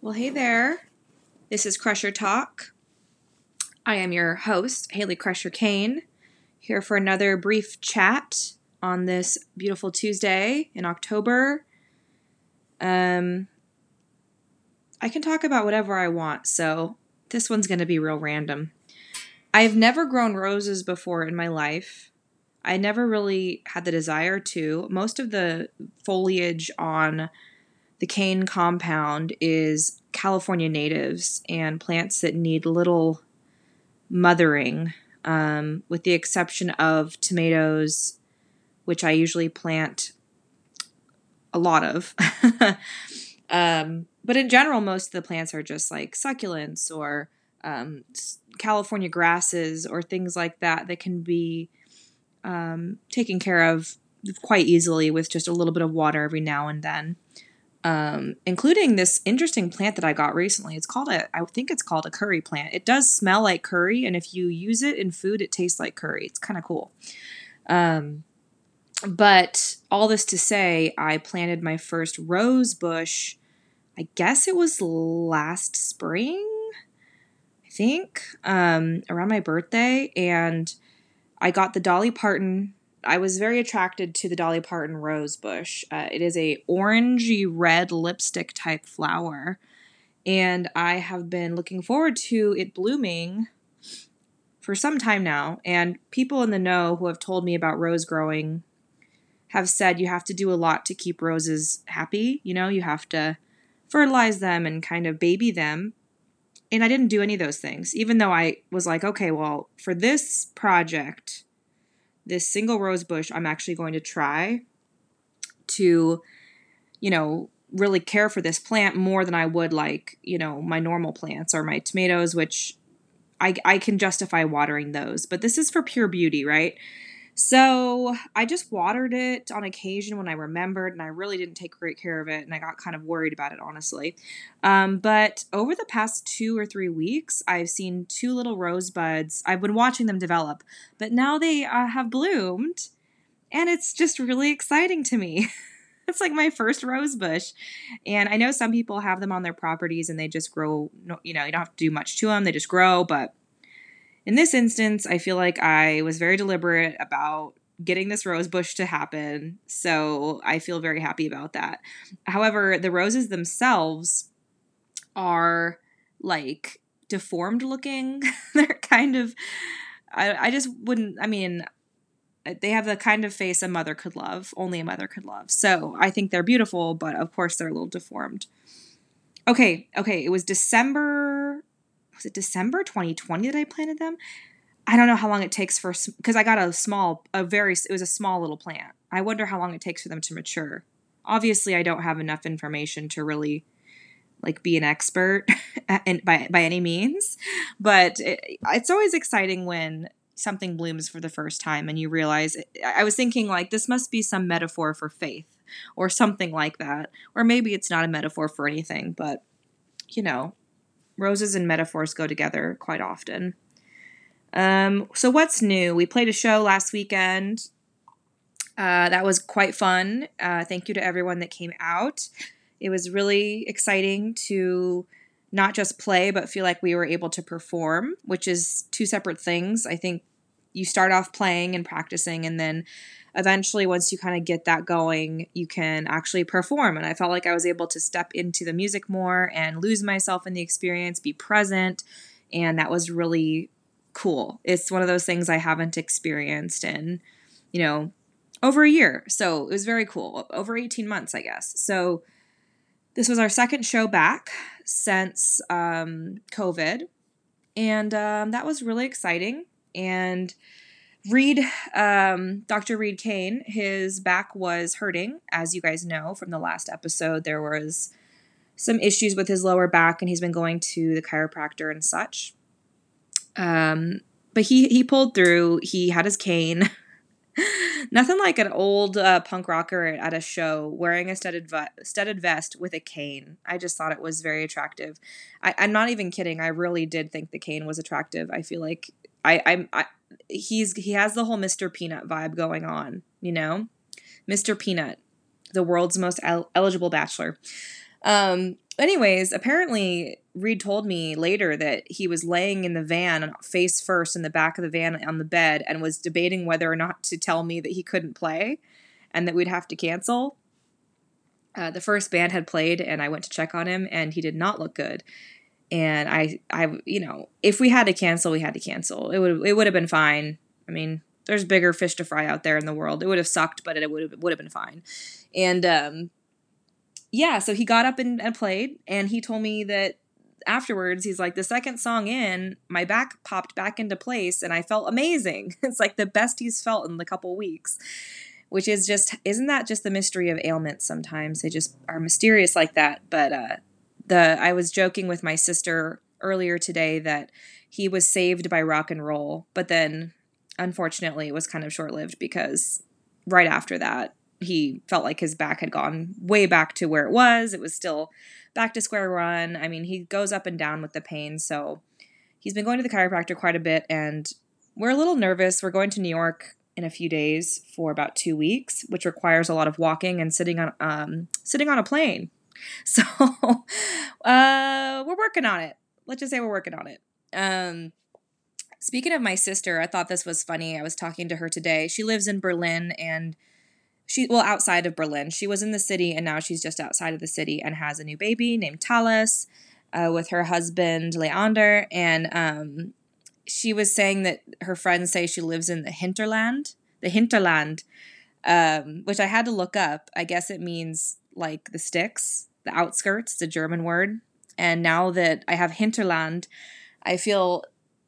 Well, hey there. This is Crusher Talk. I am your host, Hayley Crusher Cain, here for another brief chat on this beautiful Tuesday in October. Um, I can talk about whatever I want, so this one's going to be real random. I've never grown roses before in my life. I never really had the desire to. Most of the foliage on the Cain compound is California natives and plants that need little mothering, um, with the exception of tomatoes, which I usually plant a lot of. um, but in general, most of the plants are just like succulents or um, California grasses or things like that that can be um, taken care of quite easily with just a little bit of water every now and then. Um, including this interesting plant that I got recently. It's called a, I think it's called a curry plant. It does smell like curry, and if you use it in food, it tastes like curry. It's kind of cool. Um, but all this to say, I planted my first rose bush. I guess it was last spring, I think, um, around my birthday, and I got the Dolly Parton. I was very attracted to the Dolly Parton rose bush. Uh, it is a orangey red lipstick type flower, and I have been looking forward to it blooming for some time now. And people in the know who have told me about rose growing have said you have to do a lot to keep roses happy. You know, you have to fertilize them and kind of baby them. And I didn't do any of those things, even though I was like, okay, well, for this project, this single rose bush, I'm actually going to try to, you know, really care for this plant more than I would like, you know, my normal plants or my tomatoes, which I, I can justify watering those. But this is for pure beauty, right? So I just watered it on occasion when I remembered, and I really didn't take great care of it, and I got kind of worried about it, honestly. Um, but over the past two or three weeks, I've seen two little rosebuds. I've been watching them develop, but now they uh, have bloomed, and it's just really exciting to me. it's like my first rose bush. And I know some people have them on their properties and they just grow, you know, you don't have to do much to them, they just grow, but in this instance, I feel like I was very deliberate about getting this rose bush to happen. So I feel very happy about that. However, the roses themselves are like deformed looking. They're kind of, I, I just wouldn't, I mean, uh, they have the kind of face a mother could love, only a mother could love. So I think they're beautiful, but of course they're a little deformed. Okay, okay, it was December was it December 2020 that I planted them? I don't know how long it takes for because I got a small, a very, it was a small little plant. I wonder how long it takes for them to mature. Obviously, I don't have enough information to really like be an expert and by by any means, but it, it's always exciting when something blooms for the first time and you realize I was thinking like this must be some metaphor for faith or something like that or maybe it's not a metaphor for anything but you know roses and metaphors go together quite often. Um, so, what's new? We played a show last weekend. Uh, that was quite fun. Uh, thank you to everyone that came out. It was really exciting to not just play, but feel like we were able to perform, which is two separate things. I think you start off playing and practicing, and then eventually once you kind of get that going you can actually perform. And i felt like i was able to step into the music more and lose myself in the experience be present. And that was really cool. It's one of those things i haven't experienced in you know over a year. So it was very cool. Over 18 months i guess. So this was our second show back since um, covid. And um, that was really exciting. And Reid, um, Dr. Reid Cain, his back was hurting, as you guys know from the last episode. There was some issues with his lower back, and he's been going to the chiropractor and such. Um, but he he pulled through. He had his cane. Nothing like an old uh, punk rocker at a show wearing a studded studded vest with a cane. I just thought it was very attractive. I, am not even kidding. I really did think the cane was attractive. I feel like I, I, I he's he has the whole Mr. Peanut vibe going on, you know? Mr. Peanut, the world's most el- eligible bachelor. Um, anyways, apparently Reid told me later that he was laying in the van face first in the back of the van on the bed and was debating whether or not to tell me that he couldn't play and that we'd have to cancel. Uh, the first band had played and I went to check on him and he did not look good. And I, I, you know, if we had to cancel, we had to cancel. It would, it would have been fine. I mean, there's bigger fish to fry out there in the world. It would have sucked, but it would have, would have been fine. And um, yeah, so he got up and, and played, and he told me that afterwards he's like the second song in my back popped back into place and i felt amazing it's like the best he's felt in a couple weeks which is just isn't that just the mystery of ailments sometimes they just are mysterious like that but uh the i was joking with my sister earlier today that he was saved by rock and roll but then unfortunately it was kind of short-lived because right after that he felt like his back had gone way back to where it was. It was still back to square one. I mean, he goes up and down with the pain. So he's been going to the chiropractor quite a bit, and we're a little nervous. We're going to New York in a few days for about two weeks, which requires a lot of walking and sitting on um, sitting on a plane. So uh, we're working on it. Let's just say we're working on it. Um, speaking of my sister, I thought this was funny. I was talking to her today. She lives in Berlin and she well outside of Berlin. She was in the city and now she's just outside of the city and has a new baby named Talis uh, with her husband Leander and um, she was saying that her friends say she lives in the hinterland, the hinterland, um, which I had to look up. I guess it means like the sticks, the outskirts. It's a German word. And now that I have hinterland, I feel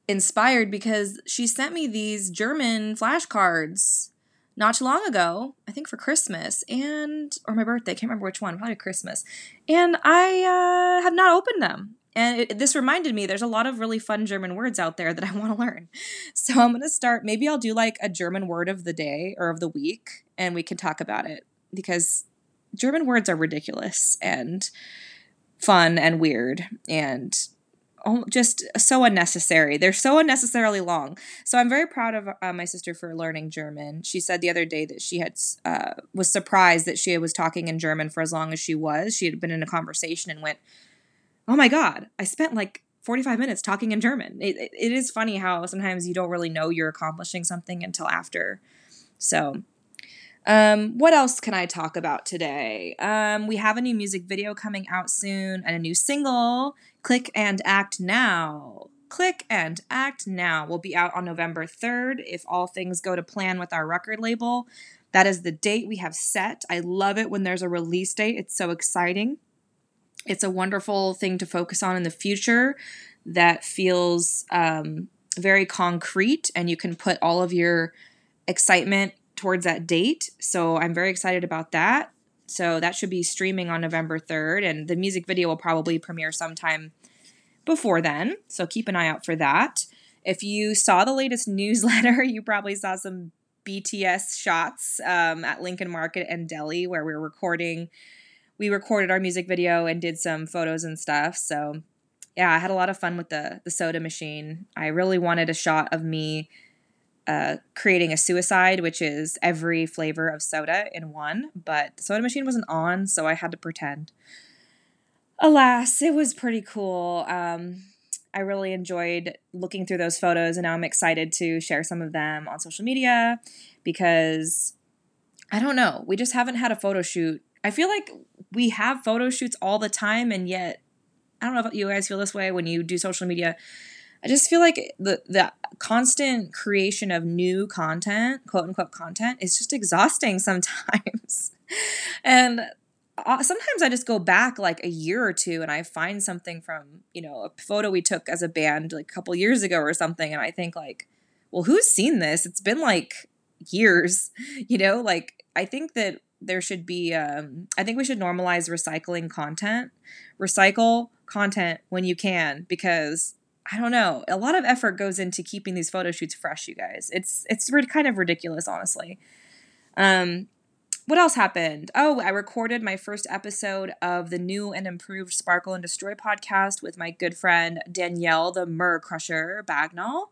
inspired because she sent me these German flashcards not too long ago, I think for Christmas and or my birthday, I can't remember which one, probably Christmas. And I uh, have not opened them. And it, this reminded me there's a lot of really fun German words out there that I want to learn. So I'm going to start, maybe I'll do like a German word of the day or of the week, and we can talk about it because German words are ridiculous and fun and weird. And just so unnecessary. They're so unnecessarily long. So I'm very proud of uh, my sister for learning German. She said the other day that she had uh, was surprised that she was talking in German for as long as she was. She had been in a conversation and went, "Oh my god, I spent like 45 minutes talking in German." It, it, it is funny how sometimes you don't really know you're accomplishing something until after. So um, what else can I talk about today? Um, we have a new music video coming out soon and a new single, Click and Act Now. Click and Act Now will be out on November 3rd if all things go to plan with our record label. That is the date we have set. I love it when there's a release date, it's so exciting. It's a wonderful thing to focus on in the future that feels um, very concrete, and you can put all of your excitement towards that date. So I'm very excited about that. So that should be streaming on November 3rd, and the music video will probably premiere sometime before then. So keep an eye out for that. If you saw the latest newsletter, you probably saw some BTS shots um, at Lincoln Market and Deli where we are recording. We recorded our music video and did some photos and stuff. So yeah, I had a lot of fun with the the soda machine. I really wanted a shot of me uh, creating a suicide, which is every flavor of soda in one, but the soda machine wasn't on, so I had to pretend. Alas, it was pretty cool. Um, I really enjoyed looking through those photos, and now I'm excited to share some of them on social media because I don't know, we just haven't had a photo shoot. I feel like we have photo shoots all the time, and yet I don't know if you guys feel this way when you do social media I just feel like the the constant creation of new content, quote unquote content, is just exhausting sometimes. and uh, sometimes I just go back like a year or two and I find something from, you know, a photo we took as a band like a couple years ago or something and I think like, well, who's seen this? It's been like years, you know, like I think that there should be um I think we should normalize recycling content. Recycle content when you can because I don't know. A lot of effort goes into keeping these photo shoots fresh, you guys. It's it's kind of ridiculous, honestly. Um, what else happened? Oh, I recorded my first episode of the new and improved Sparkle and Destroy podcast with my good friend Danielle, the Mur Crusher Bagnall,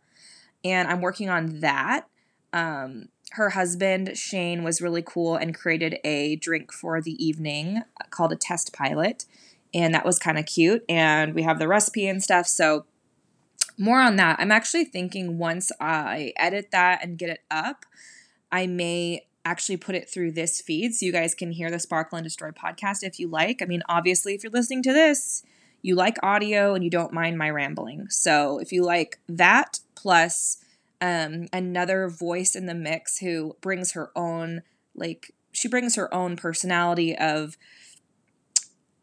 and I'm working on that. Um, her husband Shane was really cool and created a drink for the evening called a test pilot and that was kind of cute. And we have the recipe and stuff. So, more on that. I'm actually thinking once I edit that and get it up, I may actually put it through this feed so you guys can hear the Sparkle and Destroy podcast if you like. I mean, obviously, if you're listening to this, you like audio and you don't mind my rambling. So, if you like that plus um, another voice in the mix who brings her own, like, she brings her own personality of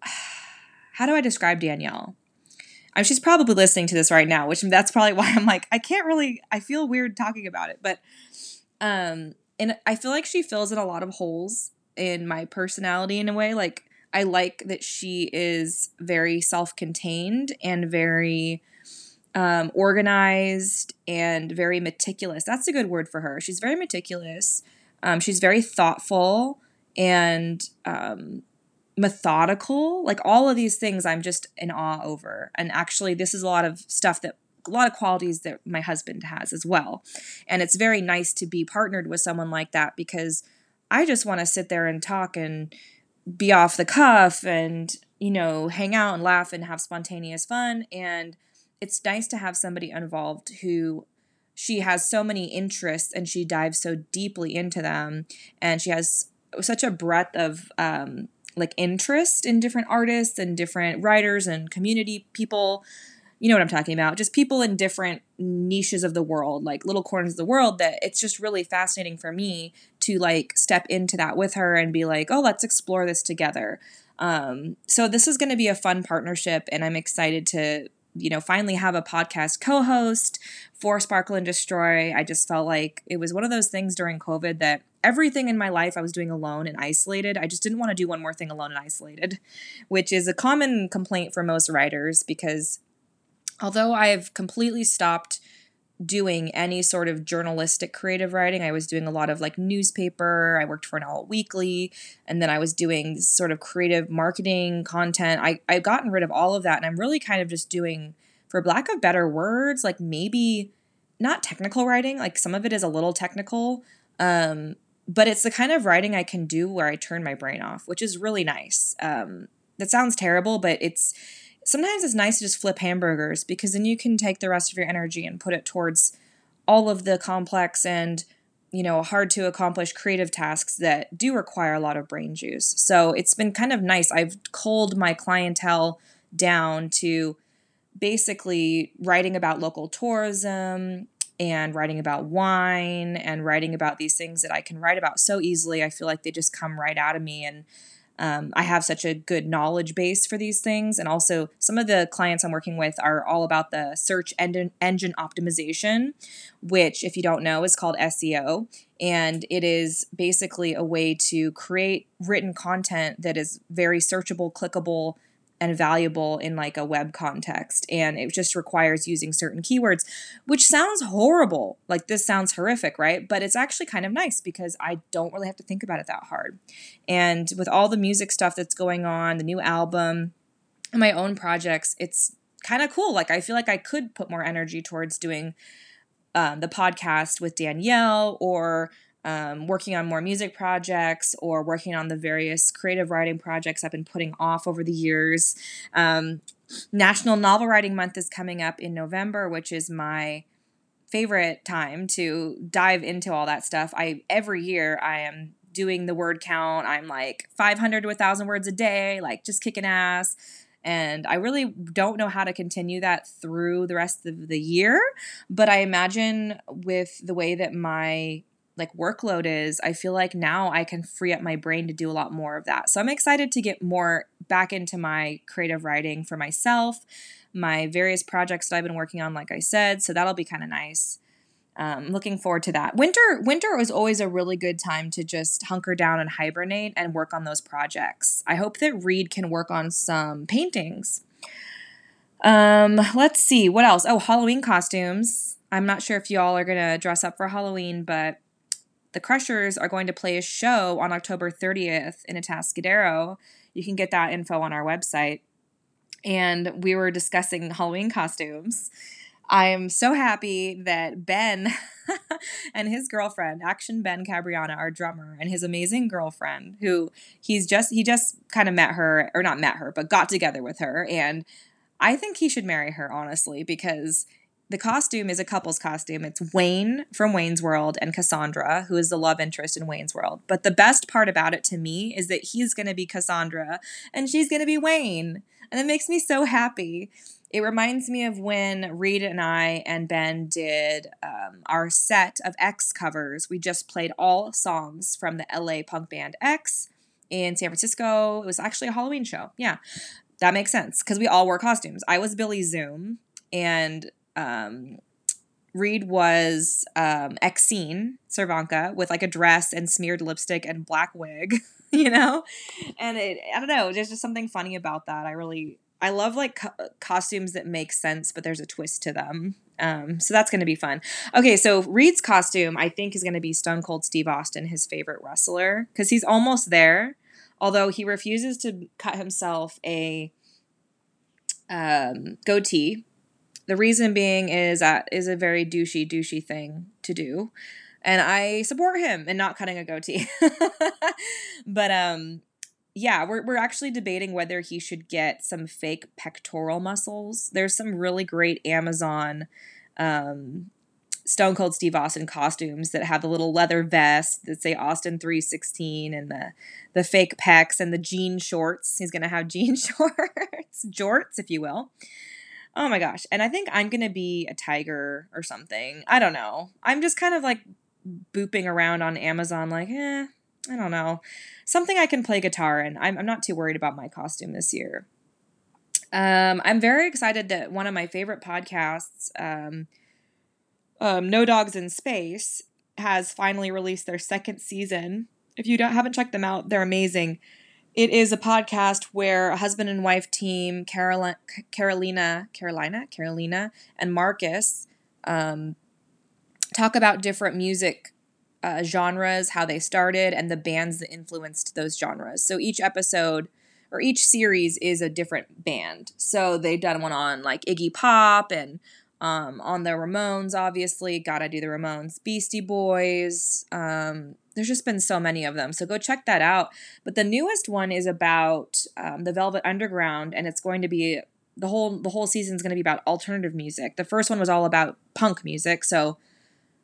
how do I describe Danielle? She's probably listening to this right now, which that's probably why I'm like, I can't really, I feel weird talking about it, but, um, and I feel like she fills in a lot of holes in my personality in a way. Like, I like that she is very self contained and very, um, organized and very meticulous. That's a good word for her. She's very meticulous. Um, she's very thoughtful and um, methodical. Like all of these things, I'm just in awe over. And actually, this is a lot of stuff that a lot of qualities that my husband has as well. And it's very nice to be partnered with someone like that because I just want to sit there and talk and be off the cuff and, you know, hang out and laugh and have spontaneous fun. And it's nice to have somebody involved who she has so many interests and she dives so deeply into them. And she has such a breadth of um, like interest in different artists and different writers and community people you know what I'm talking about, just people in different niches of the world, like little corners of the world that it's just really fascinating for me to like step into that with her and be like, "Oh, let's explore this together." Um, so this is going to be a fun partnership and I'm excited to you know, finally have a podcast co host for Sparkle and Destroy. I just felt like it was one of those things during COVID that everything in my life I was doing alone and isolated. I just didn't want to do one more thing alone and isolated, which is a common complaint for most writers because although I've completely stopped doing any sort of journalistic creative writing. I was doing a lot of like newspaper. I worked for an Alt Weekly, and then I was doing sort of creative marketing content. I I've gotten rid of all of that, and I'm really kind of just doing, for lack of better words, like maybe not technical writing. Like some of it is a little technical, um, but it's the kind of writing I can do where I turn my brain off, which is really nice. Um, that sounds terrible, but it's sometimes it's nice to just flip hamburgers because then you can take the rest of your energy and put it towards all of the complex and you know hard to accomplish creative tasks that do require a lot of brain juice. So it's been kind of nice. I've culled my clientele down to basically writing about local tourism and writing about wine and writing about these things that i can write about so easily. I feel like they just come right out of me and um, I have such a good knowledge base for these things. And also, some of the clients I'm working with are all about the search engine, engine optimization, which, if you don't know, is called SEO. And it is basically a way to create written content that is very searchable, clickable, and valuable in like a web context and it just requires using certain keywords which sounds horrible. Like this sounds horrific right? But it's actually kind of nice because i don't really have to think about it that hard. And with all the music stuff that's going on the new album and my own projects it's kind of cool. Like i feel like i could put more energy towards doing um, the podcast with danielle or um, working on more music projects or working on the various creative writing projects I've been putting off over the years. Um, National Novel Writing Month is coming up in November, which is my favorite time to dive into all that stuff. I every year I am doing the word count. I'm like 500 to 1000 words a day, like just kicking ass. And I really don't know how to continue that through the rest of the year. But I imagine with the way that my like workload is, I feel like now I can free up my brain to do a lot more of that. So I'm excited to get more back into my creative writing for myself, my various projects that I've been working on, like I said. So that'll be kind of nice. Um, looking forward to that. Winter, winter was always a really good time to just hunker down and hibernate and work on those projects. I hope that Reid can work on some paintings. Um, let's see what else. Oh, Halloween costumes. I'm not sure if y'all are gonna dress up for Halloween, but the Crushers are going to play a show on October 30th in Atascadero. You can get that info on our website. And we were discussing Halloween costumes. I'm so happy that Ben and his girlfriend, Action Ben Cabriana, our drummer, and his amazing girlfriend, who he's just he just kind of met her or not met her, but got together with her, and I think he should marry her honestly because the costume is a couple's costume. It's Wayne from Wayne's World and Cassandra, who is the love interest in Wayne's World. But the best part about it to me is that he's going to be Cassandra and she's going to be Wayne. And it makes me so happy. It reminds me of when Reid and I and Ben did um, our set of X covers. We just played all songs from the LA punk band X in San Francisco. It was actually a Halloween show. Yeah, that makes sense because we all wore costumes. I was Billy Zoom, and um, Reid was um, Exene Cervenka with like a dress and smeared lipstick and black wig, you know? And it, I don't know, there's just something funny about that. I really, I love like co- costumes that make sense, but there's a twist to them. Um, so that's going to be fun. Okay, so Reid's costume, I think, is going to be Stone Cold Steve Austin, his favorite wrestler, because he's almost there, although he refuses to cut himself a um, goatee. The reason being is that is a very douchey, douchey thing to do. And I support him in not cutting a goatee. but um yeah, we're, we're actually debating whether he should get some fake pectoral muscles. There's some really great Amazon um, Stone Cold Steve Austin costumes that have the little leather vest that say Austin 316 and the the fake pecs and the jean shorts. He's gonna have jean shorts, jorts, if you will. Oh my gosh. And I think I'm gonna be a tiger or something. I don't know. I'm just kind of like booping around on Amazon, like, eh, I don't know. Something I can play guitar in. I'm, I'm not too worried about my costume this year. Um, I'm very excited that one of my favorite podcasts, um, um, No Dogs in Space, has finally released their second season. If you don't haven't checked them out, they're amazing. It is a podcast where a husband and wife team, Carolina, Carolina, Carolina, Carolina, and Marcus, um, talk about different music uh, genres, how they started, and the bands that influenced those genres. So each episode or each series is a different band. So they've done one on like Iggy Pop and um, on the Ramones, obviously. Gotta do the Ramones. Beastie Boys. Um, there's just been so many of them. So go check that out. But the newest one is about um, the Velvet Underground, and it's going to be the whole the whole season is going to be about alternative music. The first one was all about punk music. So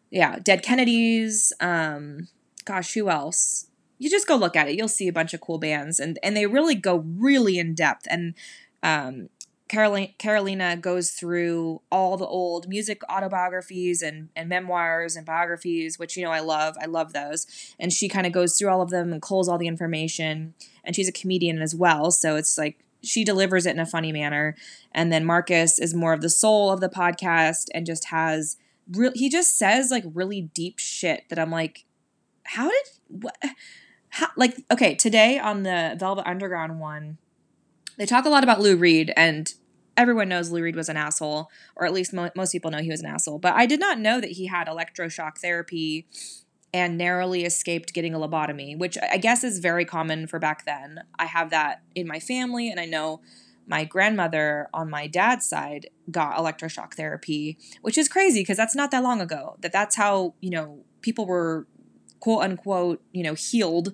yeah, Dead Kennedys. Um, gosh, who else? You just go look at it. You'll see a bunch of cool bands, and and they really go really in depth. And um, Carolina, Carolina goes through all the old music autobiographies and and memoirs and biographies, which you know I love. I love those. And she kind of goes through all of them and culls all the information. And she's a comedian as well, so it's like she delivers it in a funny manner. And then Marcus is more of the soul of the podcast and just has real he just says like really deep shit that I'm like, how did what how, like okay, today on the Velvet Underground one, they talk a lot about Lou Reed and everyone knows Lou Reed was an asshole, or at least mo- most people know he was an asshole. But I did not know that he had electroshock therapy and narrowly escaped getting a lobotomy, which I guess is very common for back then. I have that in my family, and I know my grandmother on my dad's side got electroshock therapy, which is crazy because that's not that long ago. That that's how, you know, people were quote unquote, you know, healed.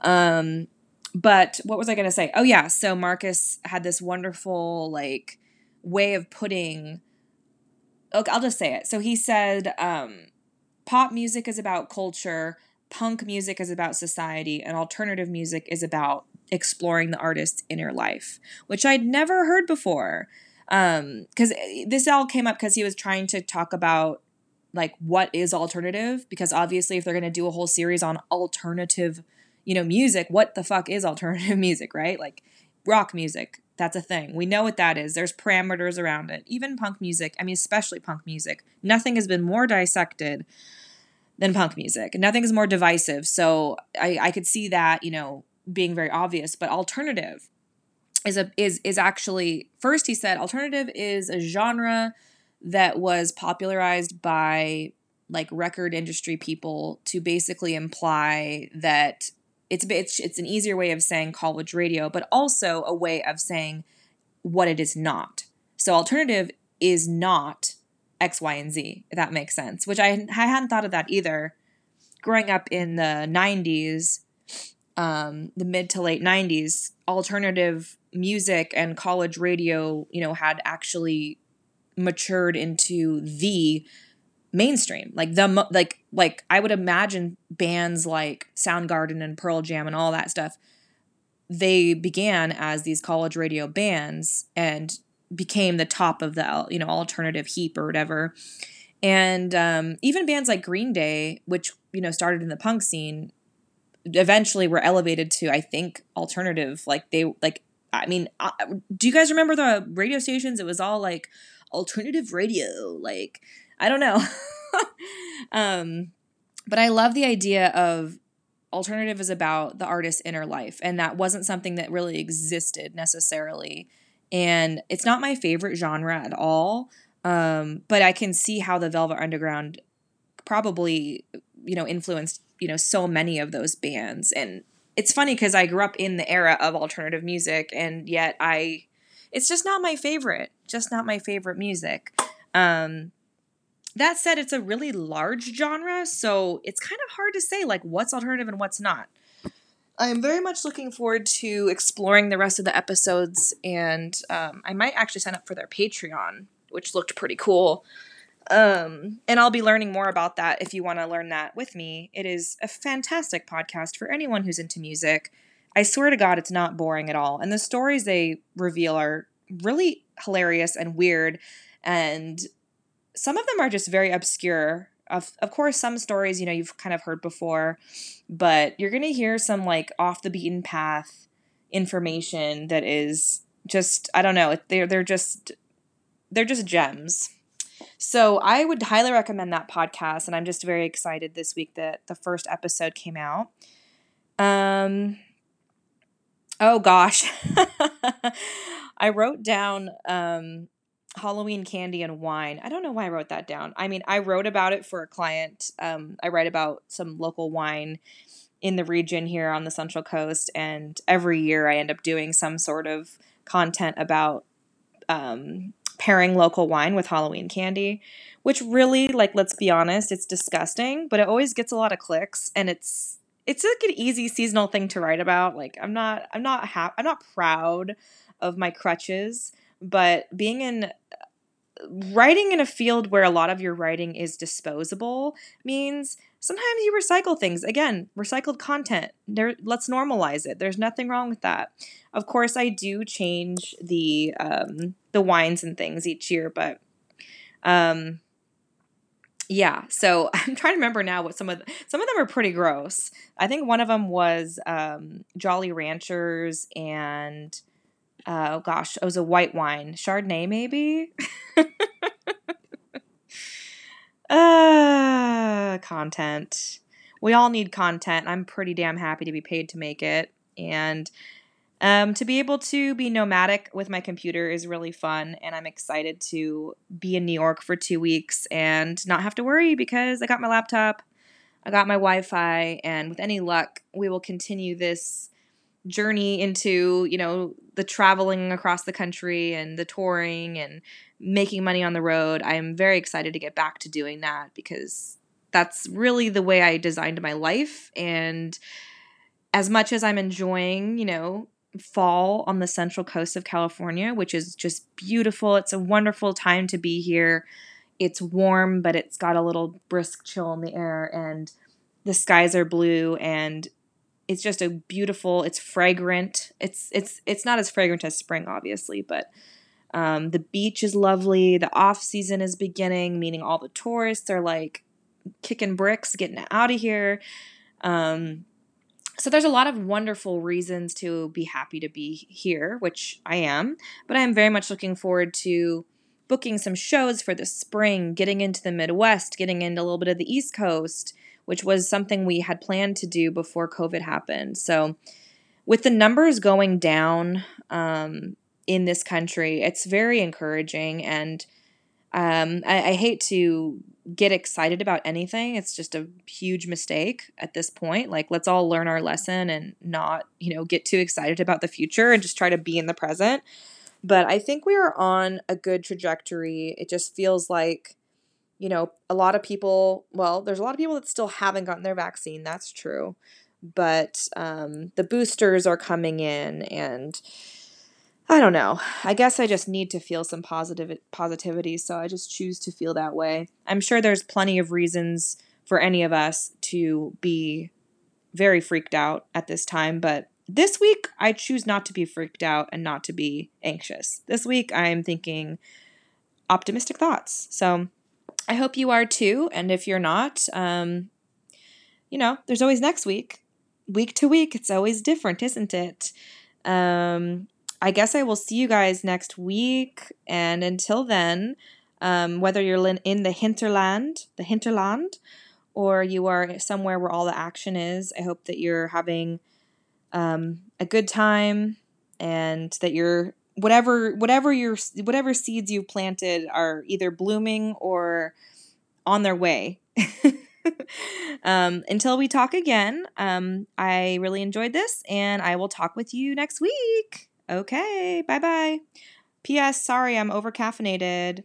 Um but what was I going to say? Oh yeah, so Marcus had this wonderful like way of putting Okay, I'll just say it. So he said um pop music is about culture, punk music is about society, and alternative music is about exploring the artist's inner life, which I'd never heard before. Um, because this all came up because he was trying to talk about like what is alternative because obviously if they're going to do a whole series on alternative you know music what the fuck is alternative music right? Like rock music that's a thing. We know what that is. There's parameters around it. Even punk music i mean especially punk music nothing has been more dissected than punk music. Nothing is more divisive. So i i could see that you know being very obvious, but alternative is a is is actually first he said alternative is a genre that was popularized by like record industry people to basically imply that it's a it's it's an easier way of saying college radio, but also a way of saying what it is not. So alternative is not X, Y, and Z, if that makes sense, which I, I hadn't thought of that either. Growing up in the 90s, um, the mid to late 90s, alternative music and college radio, you know, had actually matured into the mainstream. Like the like like I would imagine bands like Soundgarden and Pearl Jam and all that stuff they began as these college radio bands and became the top of the you know alternative heap or whatever. And um, even bands like green day which you know started in the punk scene eventually were elevated to i think alternative. Like they like i mean uh, do you guys remember the radio stations? It was all like alternative radio like i don't know um but i love the idea of alternative is about the artist's inner life and that wasn't something that really existed necessarily and it's not my favorite genre at all. Um, but I can see how the Velvet Underground probably, you know, influenced you know so many of those bands. And it's funny because I grew up in the era of alternative music, and yet I, it's just not my favorite. Just not my favorite music. Um, that said, it's a really large genre, so it's kind of hard to say like what's alternative and what's not. I am very much looking forward to exploring the rest of the episodes, and um, I might actually sign up for their Patreon, which looked pretty cool. Um, and I'll be learning more about that if you want to learn that with me. It is a fantastic podcast for anyone who's into music. I swear to God, it's not boring at all. And the stories they reveal are really hilarious and weird. And some of them are just very obscure. Of, of course some stories you know you've kind of heard before but you're going to hear some like off the beaten path information that is just i don't know they're they're just they're just gems. So i would highly recommend that podcast and i'm just very excited this week that the first episode came out. Um oh gosh. I wrote down um Halloween candy and wine. I don't know why I wrote that down. I mean, I wrote about it for a client. Um, I write about some local wine in the region here on the Central Coast, and every year I end up doing some sort of content about um, pairing local wine with Halloween candy, which really, like, let's be honest, it's disgusting, but it always gets a lot of clicks, and it's it's like an easy seasonal thing to write about. Like, I'm not I'm not ha- I'm not proud of my crutches but being in writing in a field where a lot of your writing is disposable means sometimes you recycle things. Again recycled content. There let's normalize it. There's nothing wrong with that. Of course i do change the um, the wines and things each year but um yeah. So i'm trying to remember now what some of the, some of them are pretty gross. I think one of them was um, jolly ranchers and uh, oh gosh, it was a white wine, Chardonnay maybe. uh, content. We all need content. I'm pretty damn happy to be paid to make it, and um, to be able to be nomadic with my computer is really fun, and I'm excited to be in New York for two weeks and not have to worry because I got my laptop, I got my Wi Fi, and with any luck, we will continue this journey into you know the traveling across the country and the touring and making money on the road i'm very excited to get back to doing that because that's really the way i designed my life. And as much as i'm enjoying you know fall on the central coast of california which is just beautiful it's a wonderful time to be here. It's warm but it's got a little brisk chill in the air and the skies are blue and it's just a beautiful it's fragrant. It's it's it's not as fragrant as spring obviously but um, the beach is lovely. The off season is beginning meaning all the tourists are like kicking bricks getting out of here. Um, so there's a lot of wonderful reasons to be happy to be here which i am but i'm very much looking forward to booking some shows for the spring getting into the midwest getting into a little bit of the east coast which was something we had planned to do before COVID happened. So, with the numbers going down um, in this country, it's very encouraging. And um, I, I hate to get excited about anything. It's just a huge mistake at this point. Like, let's all learn our lesson and not, you know, get too excited about the future and just try to be in the present. But I think we are on a good trajectory. It just feels like you know, a lot of people, well, there's a lot of people that still haven't gotten their vaccine. That's true. But um, the boosters are coming in, and I don't know. I guess I just need to feel some positive positivity, so I just choose to feel that way. I'm sure there's plenty of reasons for any of us to be very freaked out at this time, but this week I choose not to be freaked out and not to be anxious. This week I'm thinking optimistic thoughts. So I hope you are too. And if you're not, um, you know, there's always next week. Week to week, it's always different, isn't it? Um, I guess I will see you guys next week. And until then, um, whether you're in the hinterland, the hinterland, or you are somewhere where all the action is, I hope that you're having um, a good time and that you're whatever whatever your whatever seeds you've planted are either blooming or on their way. um, until we talk again, um, I really enjoyed this, and I will talk with you next week. Okay, bye bye. P.S. Sorry, I'm over caffeinated.